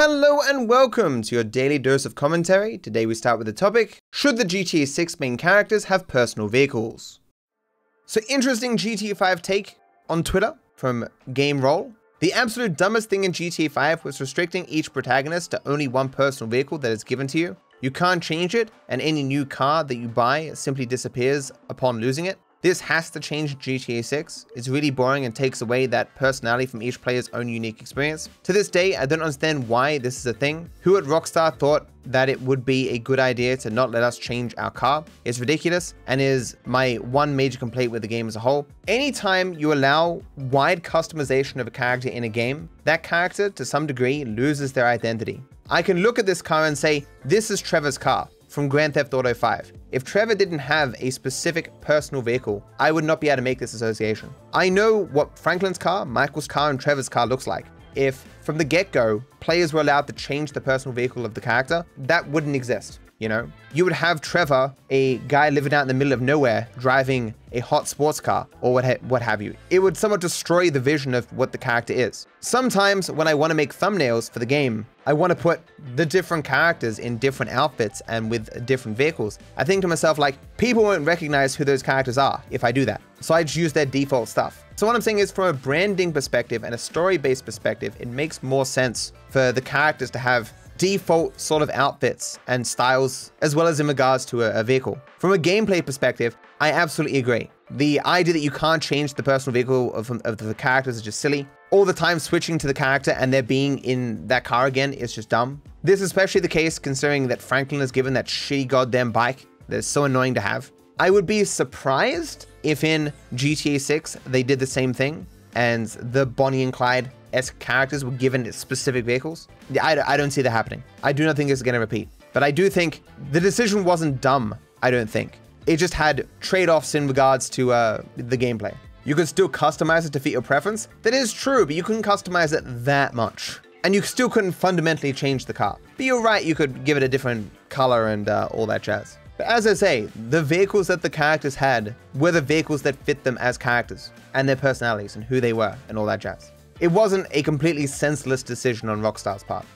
Hello and welcome to your daily dose of commentary. Today we start with the topic, should the GTA 6 main characters have personal vehicles? So interesting GTA 5 take on Twitter from Game Roll. The absolute dumbest thing in GTA 5 was restricting each protagonist to only one personal vehicle that is given to you. You can't change it, and any new car that you buy simply disappears upon losing it. This has to change GTA 6. It's really boring and takes away that personality from each player's own unique experience. To this day, I don't understand why this is a thing. Who at Rockstar thought that it would be a good idea to not let us change our car? It's ridiculous and is my one major complaint with the game as a whole. Anytime you allow wide customization of a character in a game, that character to some degree loses their identity. I can look at this car and say, this is Trevor's car from Grand Theft Auto 5. If Trevor didn't have a specific personal vehicle, I would not be able to make this association. I know what Franklin's car, Michael's car, and Trevor's car looks like. If, from the get-go, players were allowed to change the personal vehicle of the character, that wouldn't exist you know? You would have Trevor, a guy living out in the middle of nowhere, driving a hot sports car or what, ha what have you. It would somewhat destroy the vision of what the character is. Sometimes when I want to make thumbnails for the game, I want to put the different characters in different outfits and with different vehicles. I think to myself like, people won't recognize who those characters are if I do that. So I just use their default stuff. So what I'm saying is from a branding perspective and a story-based perspective, it makes more sense for the characters to have default sort of outfits and styles, as well as in regards to a, a, vehicle. From a gameplay perspective, I absolutely agree. The idea that you can't change the personal vehicle of, of the characters is just silly. All the time switching to the character and there being in that car again is just dumb. This is especially the case considering that Franklin is given that shitty goddamn bike that's so annoying to have. I would be surprised if in GTA 6 they did the same thing and the Bonnie and Clyde as characters were given specific vehicles. I, I don't see that happening. I do not think it's going to repeat. But I do think the decision wasn't dumb, I don't think. It just had trade-offs in regards to uh, the gameplay. You could still customize it to fit your preference. That is true, but you couldn't customize it that much. And you still couldn't fundamentally change the car. But you're right, you could give it a different color and uh, all that jazz. But as I say, the vehicles that the characters had were the vehicles that fit them as characters and their personalities and who they were and all that jazz. It wasn't a completely senseless decision on Rockstar's part.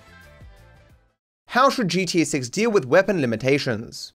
How should GTA 6 deal with weapon limitations?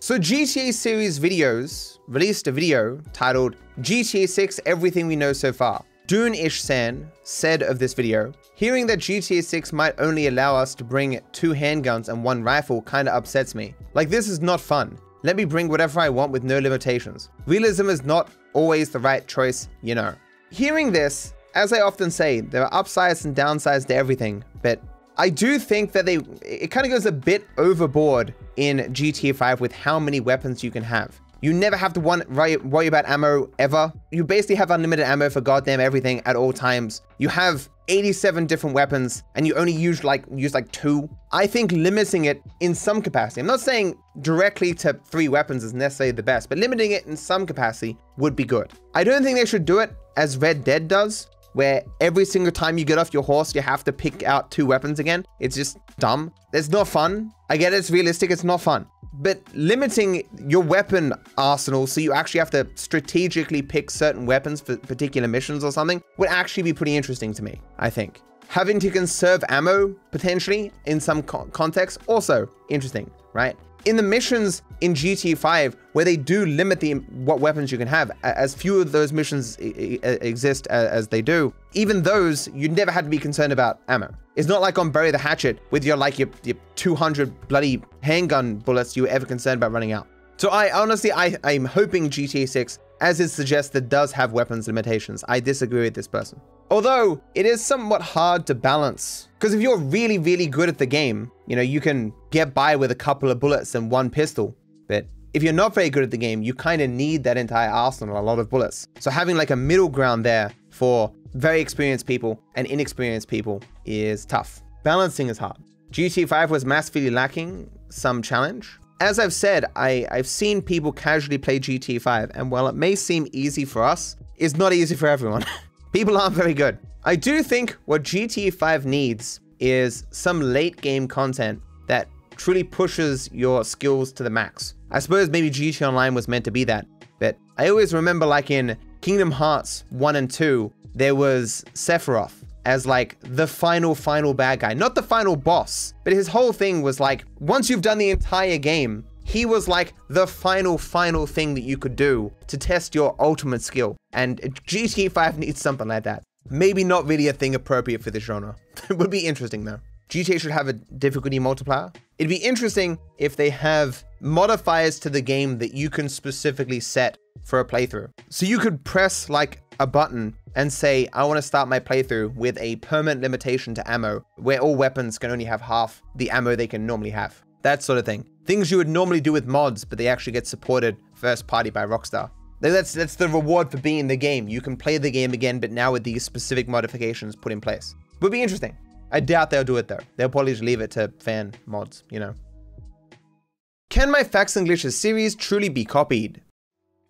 So GTA series videos released a video titled GTA 6 Everything We Know So Far. Dune Ish San said of this video, hearing that GTA 6 might only allow us to bring two handguns and one rifle kinda upsets me. Like this is not fun. Let me bring whatever I want with no limitations. Realism is not always the right choice, you know. Hearing this, as I often say, there are upsides and downsides to everything, but I do think that they it kind of goes a bit overboard in GTA 5 with how many weapons you can have. You never have to worry, worry about ammo ever. You basically have unlimited ammo for goddamn everything at all times. You have 87 different weapons and you only use like use like two. I think limiting it in some capacity. I'm not saying directly to three weapons is necessarily the best, but limiting it in some capacity would be good. I don't think they should do it as Red Dead does, where every single time you get off your horse, you have to pick out two weapons again. It's just dumb. It's not fun. I get it, it's realistic, it's not fun. But limiting your weapon arsenal so you actually have to strategically pick certain weapons for particular missions or something would actually be pretty interesting to me, I think. Having to conserve ammo, potentially, in some co context, also interesting, right? In the missions in GT5 where they do limit the what weapons you can have, as few of those missions exist as they do, even those you never had to be concerned about ammo. It's not like on Bury the Hatchet with your like your, your 200 bloody handgun bullets you were ever concerned about running out. So I honestly, I, I'm hoping GTA 6, as it suggested, does have weapons limitations. I disagree with this person. Although it is somewhat hard to balance because if you're really, really good at the game, you know, you can get by with a couple of bullets and one pistol. But if you're not very good at the game, you kind of need that entire arsenal, a lot of bullets. So having like a middle ground there for very experienced people and inexperienced people is tough. Balancing is hard. GT5 was massively lacking some challenge. As I've said, I, I've seen people casually play GT5, and while it may seem easy for us, it's not easy for everyone. People aren't very good. I do think what GT5 needs is some late game content that truly pushes your skills to the max. I suppose maybe GTA Online was meant to be that, but I always remember like in Kingdom Hearts 1 and 2, there was Sephiroth, as like the final, final bad guy. Not the final boss, but his whole thing was like, once you've done the entire game, he was like the final, final thing that you could do to test your ultimate skill. And GTA 5 needs something like that. Maybe not really a thing appropriate for this genre. it would be interesting though. GTA should have a difficulty multiplier. It'd be interesting if they have modifiers to the game that you can specifically set for a playthrough. So you could press like a button and say, I want to start my playthrough with a permanent limitation to ammo, where all weapons can only have half the ammo they can normally have. That sort of thing. Things you would normally do with mods, but they actually get supported first party by Rockstar. That's, that's the reward for being in the game. You can play the game again, but now with these specific modifications put in place. Would be interesting. I doubt they'll do it though. They'll probably just leave it to fan mods, you know. Can my Facts and Glitches series truly be copied?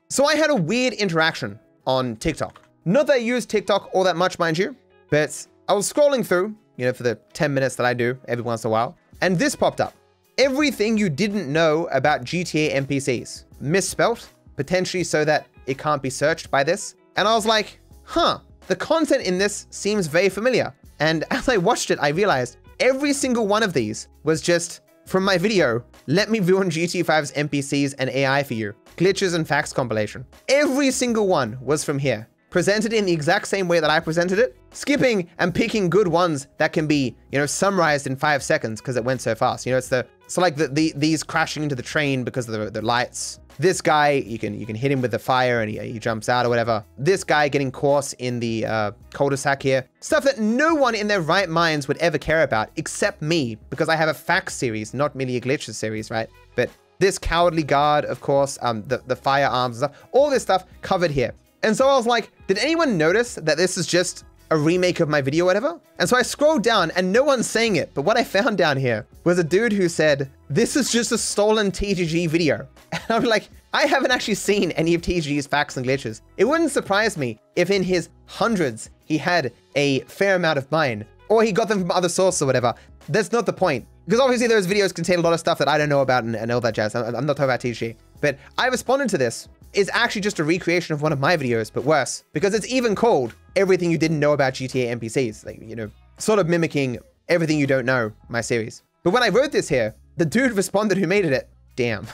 So I had a weird interaction on TikTok. Not that I use TikTok all that much, mind you, but I was scrolling through, you know, for the 10 minutes that I do every once in a while, and this popped up. Everything you didn't know about GTA NPCs. Misspelt, potentially so that it can't be searched by this. And I was like, huh, the content in this seems very familiar. And as I watched it, I realized every single one of these was just from my video, let me ruin GT5's NPCs and AI for you. Glitches and facts compilation. Every single one was from here. Presented in the exact same way that I presented it, skipping and picking good ones that can be, you know, summarized in five seconds because it went so fast. You know, it's the, so like the, the these crashing into the train because of the, the lights, this guy, you can you can hit him with the fire and he, he jumps out or whatever. This guy getting caught in the uh, cul-de-sac here. Stuff that no one in their right minds would ever care about except me because I have a facts series, not merely a glitches series, right? But this cowardly guard, of course, um, the, the firearms and stuff, all this stuff covered here. And so I was like, did anyone notice that this is just a remake of my video, whatever. And so I scrolled down and no one's saying it, but what I found down here was a dude who said, this is just a stolen TGG video. And I'm like, I haven't actually seen any of TGG's facts and glitches. It wouldn't surprise me if in his hundreds, he had a fair amount of mine, or he got them from other sources or whatever. That's not the point. Because obviously those videos contain a lot of stuff that I don't know about and, and all that jazz. I'm, I'm not talking about TGG. But I responded to this. It's actually just a recreation of one of my videos, but worse. Because it's even called everything you didn't know about GTA NPCs. Like, you know, sort of mimicking everything you don't know, my series. But when I wrote this here, the dude responded who made it. Damn.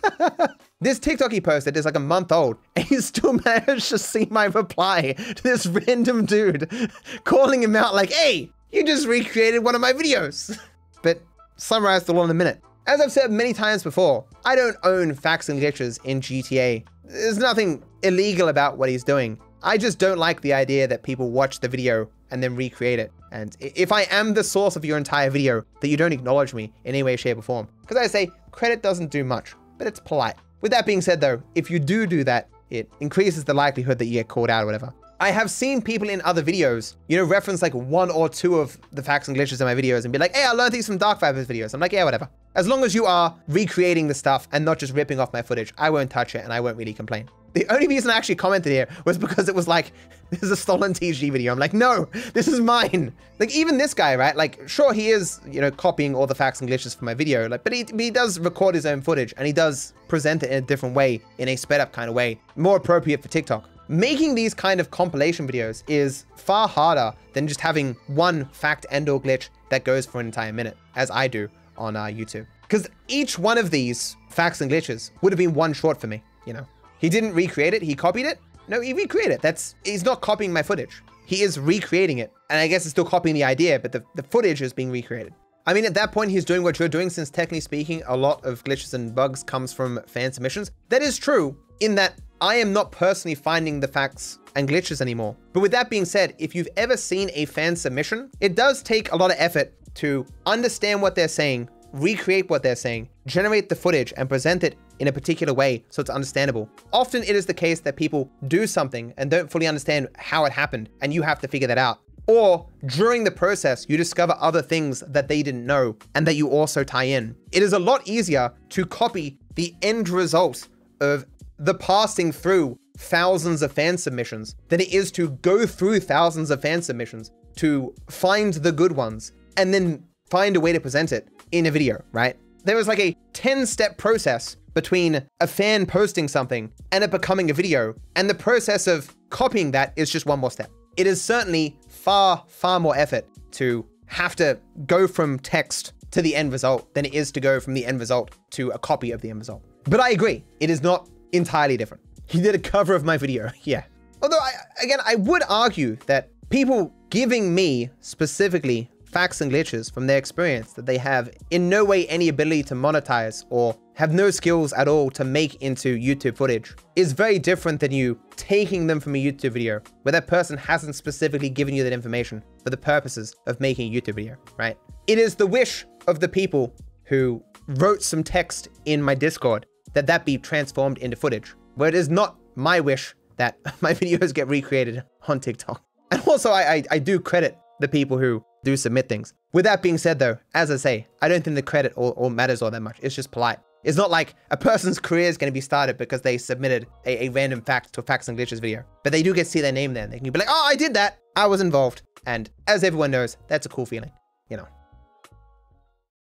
this TikTok he posted is like a month old, and he still managed to see my reply to this random dude calling him out like, hey, you just recreated one of my videos. but summarized all in a minute. As I've said many times before, I don't own facts and glitches in GTA. There's nothing illegal about what he's doing. I just don't like the idea that people watch the video and then recreate it. And if I am the source of your entire video, that you don't acknowledge me in any way, shape, or form. Because I say, credit doesn't do much, but it's polite. With that being said though, if you do do that, it increases the likelihood that you get called out or whatever. I have seen people in other videos, you know, reference like one or two of the facts and glitches in my videos and be like, hey, I learned these from Dark Viper's videos. I'm like, yeah, whatever. As long as you are recreating the stuff and not just ripping off my footage, I won't touch it and I won't really complain. The only reason I actually commented here was because it was like, this is a stolen TGG video. I'm like, no, this is mine. Like even this guy, right? Like, sure, he is, you know, copying all the facts and glitches from my video, like, but he, he does record his own footage and he does present it in a different way, in a sped up kind of way, more appropriate for TikTok. Making these kind of compilation videos is far harder than just having one fact and or glitch that goes for an entire minute, as I do on uh, YouTube. Because each one of these facts and glitches would have been one short for me, you know. He didn't recreate it, he copied it. No, he recreated it. That's he's not copying my footage. He is recreating it. And I guess it's still copying the idea, but the, the footage is being recreated. I mean, at that point, he's doing what you're doing, since technically speaking, a lot of glitches and bugs comes from fan submissions. That is true, in that I am not personally finding the facts and glitches anymore. But with that being said, if you've ever seen a fan submission, it does take a lot of effort to understand what they're saying, recreate what they're saying, generate the footage, and present it in a particular way so it's understandable. Often it is the case that people do something and don't fully understand how it happened, and you have to figure that out. Or during the process, you discover other things that they didn't know and that you also tie in. It is a lot easier to copy the end result of the passing through thousands of fan submissions than it is to go through thousands of fan submissions to find the good ones and then find a way to present it in a video, right? There was like a 10 step process between a fan posting something and it becoming a video. And the process of copying that is just one more step. it is certainly far, far more effort to have to go from text to the end result than it is to go from the end result to a copy of the end result. But I agree, it is not entirely different. He did a cover of my video, yeah. Although, I, again, I would argue that people giving me specifically facts and glitches from their experience that they have in no way any ability to monetize or have no skills at all to make into YouTube footage is very different than you taking them from a YouTube video where that person hasn't specifically given you that information for the purposes of making a YouTube video, right? It is the wish of the people who wrote some text in my Discord that that be transformed into footage, where it is not my wish that my videos get recreated on TikTok. And also, I, I, I do credit the people who do submit things. With that being said though, as I say, I don't think the credit all, all matters all that much. It's just polite. It's not like a person's career is going to be started because they submitted a, a, random fact to a Facts and Glitches video. But they do get to see their name there. They can be like, oh, I did that. I was involved. And as everyone knows, that's a cool feeling, you know.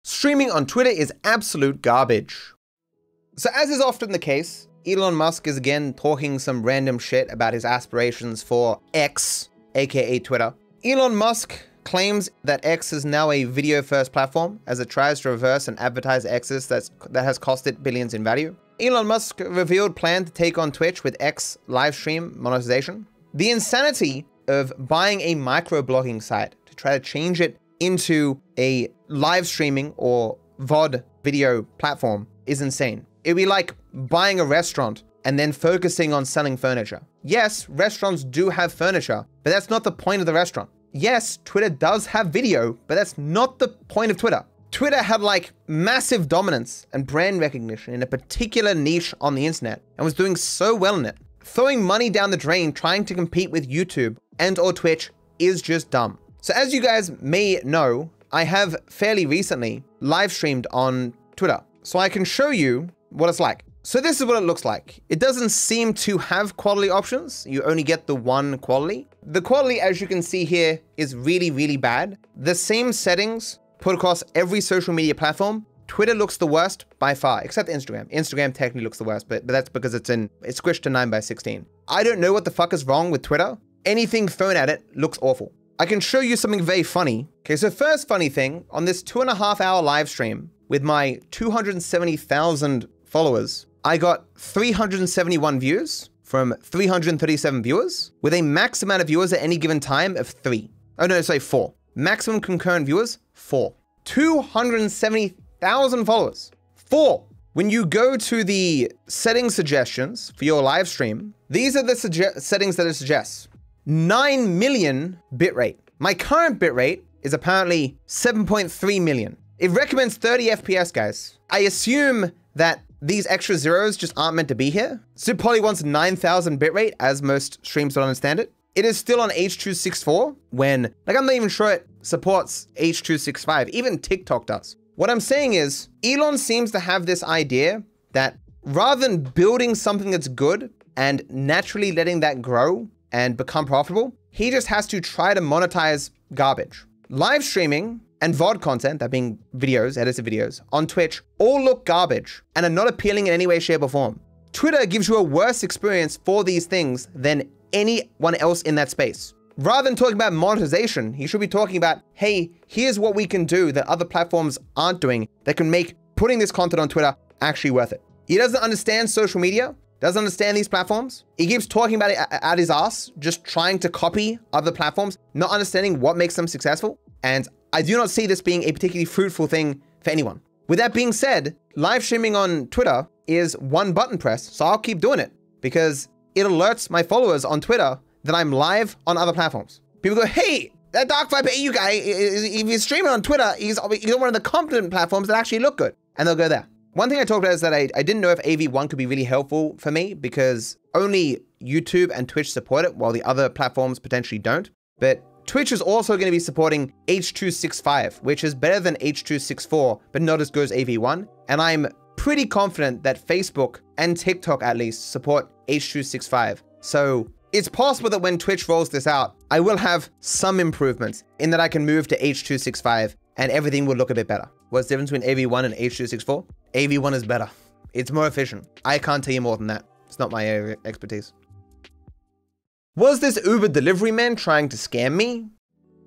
Streaming on Twitter is absolute garbage. So as is often the case, Elon Musk is again talking some random shit about his aspirations for X, aka Twitter. Elon Musk claims that X is now a video first platform as it tries to reverse an advertise X's that's, that has cost it billions in value. Elon Musk revealed plan to take on Twitch with X live stream monetization. The insanity of buying a microblogging site to try to change it into a live streaming or VOD video platform is insane. It'd be like buying a restaurant and then focusing on selling furniture. Yes, restaurants do have furniture, but that's not the point of the restaurant yes, Twitter does have video, but that's not the point of Twitter. Twitter had like massive dominance and brand recognition in a particular niche on the internet and was doing so well in it. Throwing money down the drain trying to compete with YouTube and or Twitch is just dumb. So as you guys may know, I have fairly recently live streamed on Twitter. So I can show you what it's like. So this is what it looks like. It doesn't seem to have quality options. You only get the one quality. The quality, as you can see here, is really, really bad. The same settings put across every social media platform. Twitter looks the worst by far, except Instagram. Instagram technically looks the worst, but, but that's because it's in it's squished to 9 by 16. I don't know what the fuck is wrong with Twitter. Anything thrown at it looks awful. I can show you something very funny. Okay, so first funny thing, on this two and a half hour live stream with my 270,000 followers, I got 371 views from 337 viewers with a max amount of viewers at any given time of three. Oh no, sorry, four. Maximum concurrent viewers, four. 270,000 followers, four. When you go to the setting suggestions for your live stream, these are the settings that it suggests. 9 million bitrate. My current bitrate is apparently 7.3 million. It recommends 30 FPS, guys. I assume that these extra zeros just aren't meant to be here. Sid Poly wants 9000 bitrate, as most streams don't understand it. It is still on H.264 when, like, I'm not even sure it supports H.265. Even TikTok does. What I'm saying is, Elon seems to have this idea that rather than building something that's good and naturally letting that grow and become profitable, he just has to try to monetize garbage. Live streaming and VOD content, that being videos, edited videos, on Twitch, all look garbage and are not appealing in any way, shape, or form. Twitter gives you a worse experience for these things than anyone else in that space. Rather than talking about monetization, he should be talking about, hey, here's what we can do that other platforms aren't doing that can make putting this content on Twitter actually worth it. He doesn't understand social media, doesn't understand these platforms. He keeps talking about it at his ass, just trying to copy other platforms, not understanding what makes them successful. And I do not see this being a particularly fruitful thing for anyone. With that being said, live streaming on Twitter is one button press, so I'll keep doing it because it alerts my followers on Twitter that I'm live on other platforms. People go, hey, that DarkViperAU guy, if he's streaming on Twitter, he's, he's on one of the competent platforms that actually look good. And they'll go there. One thing I talked about is that I, I didn't know if AV1 could be really helpful for me because only YouTube and Twitch support it while the other platforms potentially don't. But Twitch is also going to be supporting H.265, which is better than H.264, but not as good as AV1. And I'm pretty confident that Facebook and TikTok at least support H.265. So it's possible that when Twitch rolls this out, I will have some improvements in that I can move to H.265 and everything will look a bit better. What's the difference between AV1 and H.264? AV1 is better. It's more efficient. I can't tell you more than that. It's not my area of expertise. Was this Uber delivery man trying to scam me?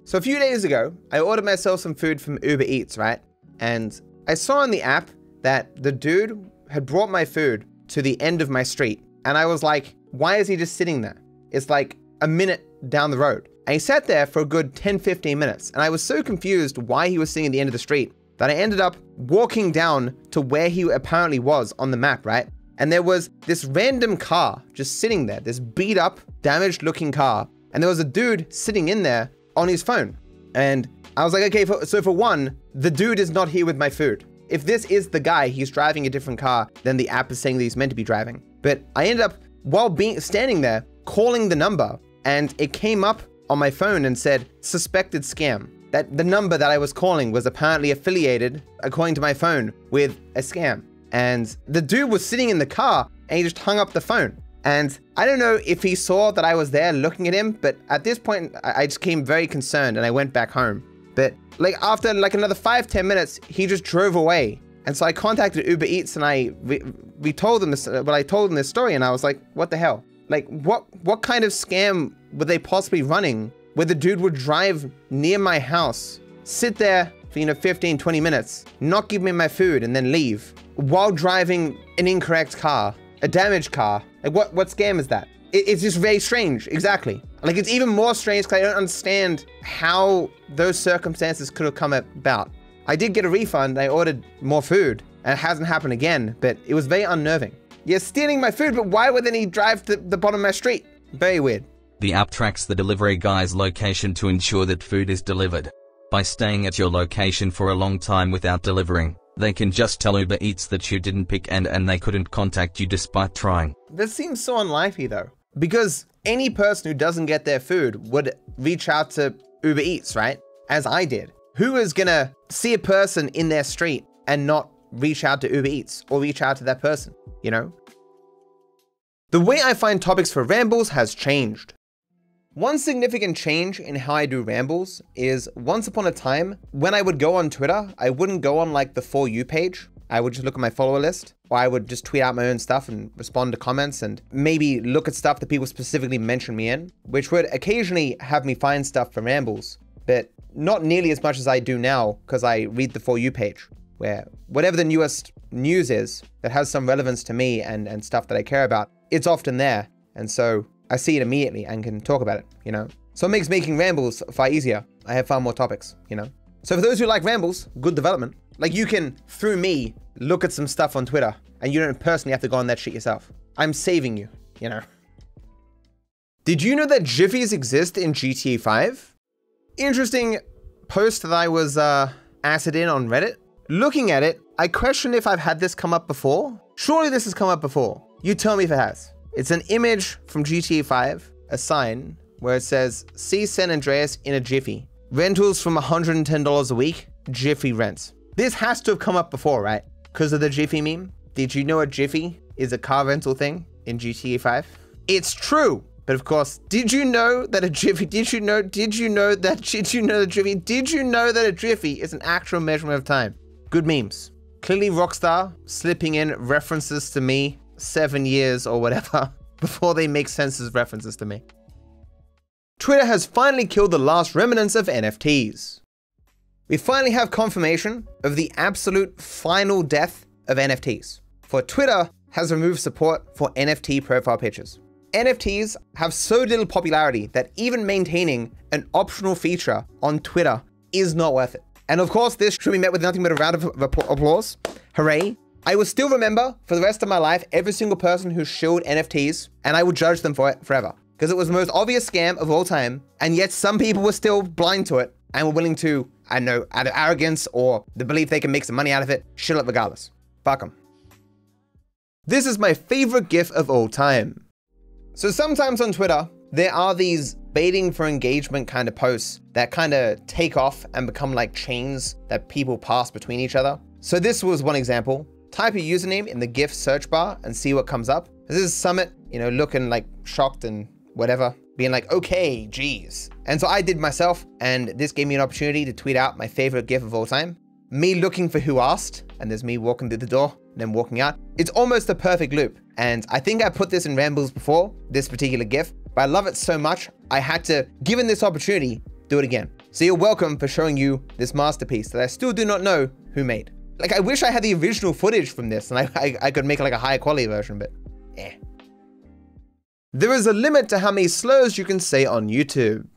So a few days ago, I ordered myself some food from Uber Eats, right? And I saw on the app that the dude had brought my food to the end of my street. And I was like, why is he just sitting there? It's like a minute down the road. And he sat there for a good 10, 15 minutes. And I was so confused why he was sitting at the end of the street that I ended up walking down to where he apparently was on the map, right? And there was this random car just sitting there, this beat up, damaged looking car. And there was a dude sitting in there on his phone. And I was like, okay, for, so for one, the dude is not here with my food. If this is the guy, he's driving a different car than the app is saying that he's meant to be driving. But I ended up, while being standing there, calling the number, and it came up on my phone and said, suspected scam. That the number that I was calling was apparently affiliated, according to my phone, with a scam. And the dude was sitting in the car and he just hung up the phone. And I don't know if he saw that I was there looking at him, but at this point, I just came very concerned and I went back home. But like after like another five ten minutes, he just drove away. And so I contacted Uber Eats and I we, we told them this. Well, I told them this story and I was like, what the hell? Like what what kind of scam were they possibly running where the dude would drive near my house, sit there for you know 15 20 minutes, not give me my food and then leave while driving an incorrect car, a damaged car? Like what what scam is that? It, it's just very strange. Exactly. Like it's even more strange because I don't understand how those circumstances could have come about. I did get a refund. I ordered more food, and it hasn't happened again. But it was very unnerving. You're stealing my food, but why would then he drive to the bottom of my street? Very weird. The app tracks the delivery guy's location to ensure that food is delivered. By staying at your location for a long time without delivering, they can just tell Uber Eats that you didn't pick and and they couldn't contact you despite trying. This seems so unlikely though. Because any person who doesn't get their food would reach out to Uber Eats, right? As I did. Who is gonna see a person in their street and not reach out to Uber Eats or reach out to that person, you know? The way I find topics for rambles has changed. One significant change in how I do rambles is once upon a time, when I would go on Twitter, I wouldn't go on like the For You page. I would just look at my follower list, or I would just tweet out my own stuff and respond to comments and maybe look at stuff that people specifically mention me in, which would occasionally have me find stuff for rambles, but not nearly as much as I do now because I read the For You page, where whatever the newest news is that has some relevance to me and, and stuff that I care about, it's often there. And so I see it immediately and can talk about it, you know? So it makes making rambles far easier. I have far more topics, you know? So for those who like rambles, good development. Like you can, through me, look at some stuff on Twitter and you don't personally have to go on that shit yourself. I'm saving you, you know? Did you know that Jiffies exist in GTA 5? Interesting post that I was uh, added in on Reddit. Looking at it, I question if I've had this come up before. Surely this has come up before. You tell me if it has. It's an image from GTA 5, a sign where it says, see San Andreas in a Jiffy. Rentals from $110 a week, Jiffy rents. This has to have come up before, right? Because of the Jiffy meme. Did you know a Jiffy is a car rental thing in GTA 5? It's true. But of course, did you know that a Jiffy, did you know, did you know that, did you know the Jiffy, did you know that a Jiffy is an actual measurement of time? Good memes. Clearly Rockstar slipping in references to me seven years or whatever before they make sense as references to me. Twitter has finally killed the last remnants of NFTs. We finally have confirmation of the absolute final death of NFTs. For Twitter has removed support for NFT profile pictures. NFTs have so little popularity that even maintaining an optional feature on Twitter is not worth it. And of course, this should be met with nothing but a round of applause. Hooray. I will still remember for the rest of my life every single person who shilled NFTs, and I will judge them for it forever. Because it was the most obvious scam of all time, and yet some people were still blind to it and were willing to, I know, out of arrogance or the belief they can make some money out of it, shill it regardless. Fuck them. This is my favorite GIF of all time. So sometimes on Twitter, there are these baiting for engagement kind of posts that kind of take off and become like chains that people pass between each other. So this was one example. Type your username in the GIF search bar and see what comes up. This is Summit, you know, looking like shocked and whatever, being like, okay, geez. And so I did myself, and this gave me an opportunity to tweet out my favorite GIF of all time. Me looking for who asked, and there's me walking through the door, and then walking out. It's almost a perfect loop. And I think I put this in Rambles before, this particular GIF, but I love it so much, I had to, given this opportunity, do it again. So you're welcome for showing you this masterpiece that I still do not know who made. Like, I wish I had the original footage from this and I, I, I could make like a higher quality version, but eh. There is a limit to how many slurs you can say on YouTube.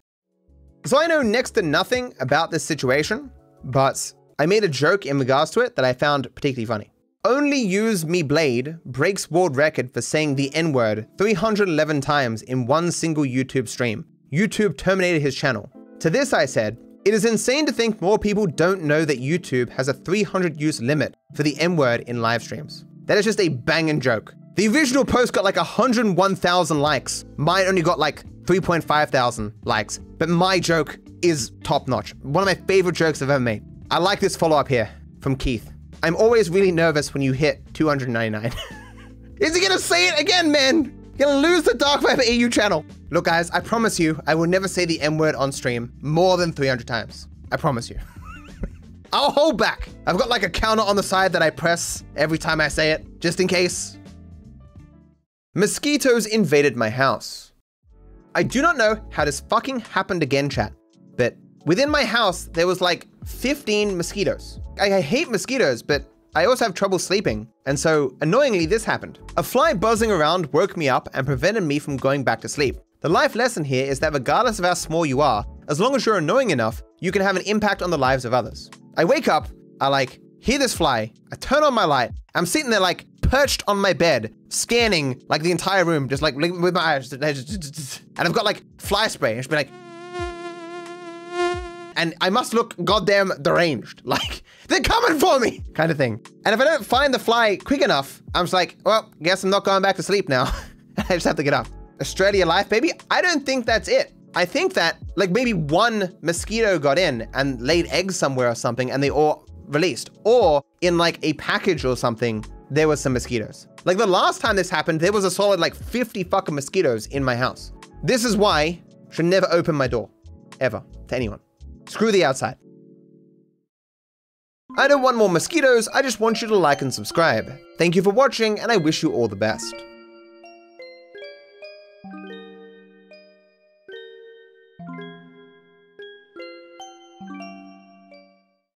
So I know next to nothing about this situation, but I made a joke in regards to it that I found particularly funny. Onlyusemeblade breaks world record for saying the N word 311 times in one single YouTube stream. YouTube terminated his channel. To this I said, it is insane to think more people don't know that YouTube has a 300 use limit for the N word in live streams. That is just a banging joke. The original post got like 101,000 likes. Mine only got like 3.5 thousand likes. But my joke is top notch. One of my favorite jokes I've ever made. I like this follow up here from Keith. I'm always really nervous when you hit 299. is he gonna say it again, man? Gonna lose the DarkViperAU channel. Look, guys, I promise you, I will never say the M word on stream more than 300 times. I promise you. I'll hold back. I've got like a counter on the side that I press every time I say it, just in case. Mosquitoes invaded my house. I do not know how this fucking happened again, chat, but within my house, there was like 15 mosquitoes. I, I hate mosquitoes, but I also have trouble sleeping, and so annoyingly this happened. A fly buzzing around woke me up and prevented me from going back to sleep. The life lesson here is that regardless of how small you are, as long as you're annoying enough, you can have an impact on the lives of others. I wake up, I like, hear this fly, I turn on my light, I'm sitting there like perched on my bed, scanning like the entire room, just like with my eyes, and I've got like fly spray, and be like, and I must look goddamn deranged, like they're coming for me, kind of thing. And if I don't find the fly quick enough, I'm just like, well, guess I'm not going back to sleep now. I just have to get up. Australia life, baby. I don't think that's it. I think that like maybe one mosquito got in and laid eggs somewhere or something, and they all released, or in like a package or something, there was some mosquitoes. Like the last time this happened, there was a solid like 50 fucking mosquitoes in my house. This is why I should never open my door, ever, to anyone. Screw the outside. I don't want more mosquitoes, I just want you to like and subscribe. Thank you for watching, and I wish you all the best.